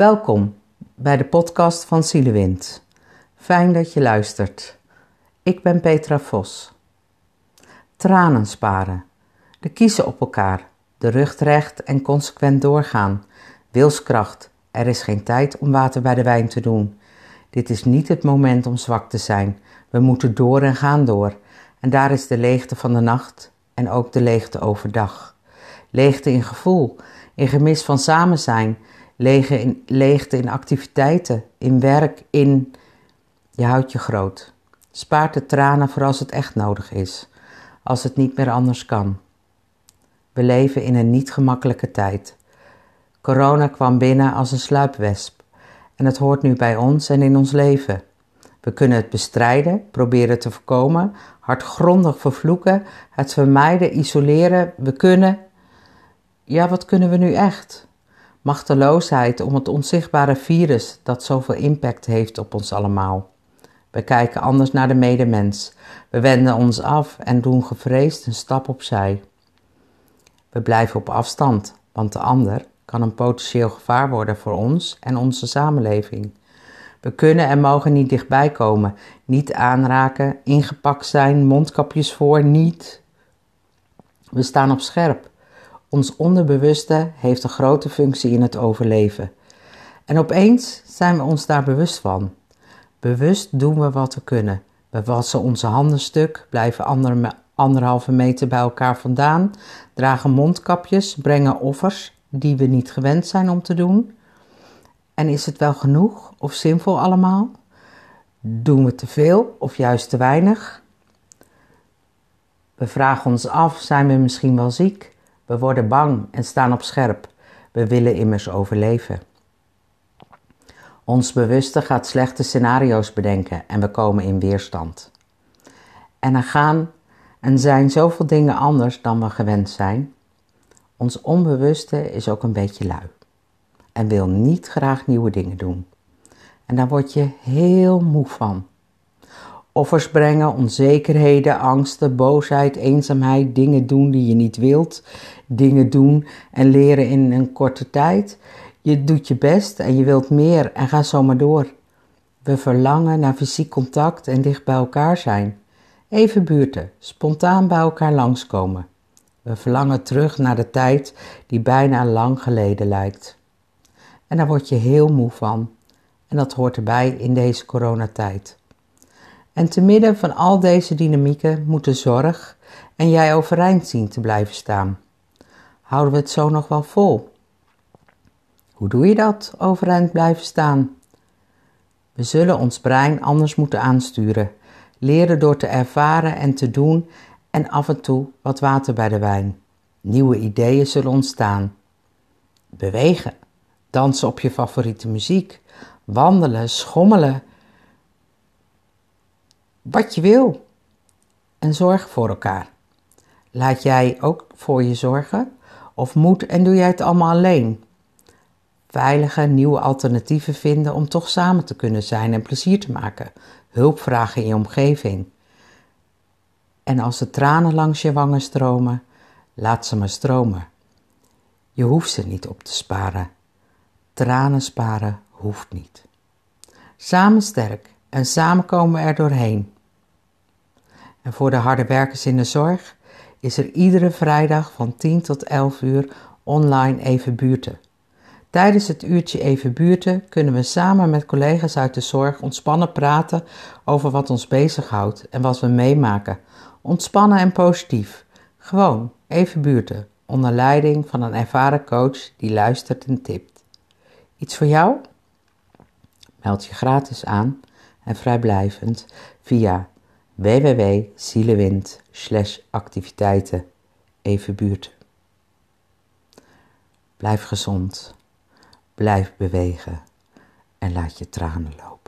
Welkom bij de podcast van Zielewind. Fijn dat je luistert. Ik ben Petra Vos. Tranen sparen. De kiezen op elkaar. De rug recht en consequent doorgaan. Wilskracht. Er is geen tijd om water bij de wijn te doen. Dit is niet het moment om zwak te zijn. We moeten door en gaan door. En daar is de leegte van de nacht en ook de leegte overdag. Leegte in gevoel, in gemis van samen zijn, leegte in, leegte in activiteiten, in werk, in. Je houdt je groot. Spaart de tranen voor als het echt nodig is, als het niet meer anders kan. We leven in een niet gemakkelijke tijd. Corona kwam binnen als een sluipwesp en het hoort nu bij ons en in ons leven. We kunnen het bestrijden, proberen te voorkomen, hardgrondig vervloeken, het vermijden, isoleren. We kunnen. Ja, wat kunnen we nu echt? Machteloosheid om het onzichtbare virus dat zoveel impact heeft op ons allemaal. We kijken anders naar de medemens. We wenden ons af en doen gevreesd een stap opzij. We blijven op afstand, want de ander kan een potentieel gevaar worden voor ons en onze samenleving. We kunnen en mogen niet dichtbij komen, niet aanraken, ingepakt zijn, mondkapjes voor, niet. We staan op scherp. Ons onderbewuste heeft een grote functie in het overleven. En opeens zijn we ons daar bewust van. Bewust doen we wat we kunnen. We wassen onze handen stuk, blijven ander, anderhalve meter bij elkaar vandaan, dragen mondkapjes, brengen offers die we niet gewend zijn om te doen. En is het wel genoeg of zinvol allemaal? Doen we te veel of juist te weinig? We vragen ons af: zijn we misschien wel ziek? We worden bang en staan op scherp. We willen immers overleven. Ons bewuste gaat slechte scenario's bedenken en we komen in weerstand. En er gaan en zijn zoveel dingen anders dan we gewend zijn. Ons onbewuste is ook een beetje lui en wil niet graag nieuwe dingen doen. En daar word je heel moe van. Offers brengen, onzekerheden, angsten, boosheid, eenzaamheid, dingen doen die je niet wilt, dingen doen en leren in een korte tijd. Je doet je best en je wilt meer en ga zo maar door. We verlangen naar fysiek contact en dicht bij elkaar zijn. Even buurten, spontaan bij elkaar langskomen. We verlangen terug naar de tijd die bijna lang geleden lijkt. En daar word je heel moe van. En dat hoort erbij in deze coronatijd. En te midden van al deze dynamieken moet de zorg en jij overeind zien te blijven staan. Houden we het zo nog wel vol? Hoe doe je dat, overeind blijven staan? We zullen ons brein anders moeten aansturen, leren door te ervaren en te doen en af en toe wat water bij de wijn. Nieuwe ideeën zullen ontstaan. Bewegen, dansen op je favoriete muziek, wandelen, schommelen. Wat je wil. En zorg voor elkaar. Laat jij ook voor je zorgen? Of moet en doe jij het allemaal alleen? Veilige nieuwe alternatieven vinden om toch samen te kunnen zijn en plezier te maken. Hulp vragen in je omgeving. En als de tranen langs je wangen stromen, laat ze maar stromen. Je hoeft ze niet op te sparen. Tranen sparen hoeft niet. Samen sterk en samen komen we er doorheen. En voor de harde werkers in de zorg is er iedere vrijdag van 10 tot 11 uur online even buurten. Tijdens het uurtje even buurten kunnen we samen met collega's uit de zorg ontspannen praten over wat ons bezighoudt en wat we meemaken. Ontspannen en positief. Gewoon even buurten, onder leiding van een ervaren coach die luistert en tipt. Iets voor jou? Meld je gratis aan en vrijblijvend via www.zielewind activiteiten evenbuurten. Blijf gezond, blijf bewegen en laat je tranen lopen.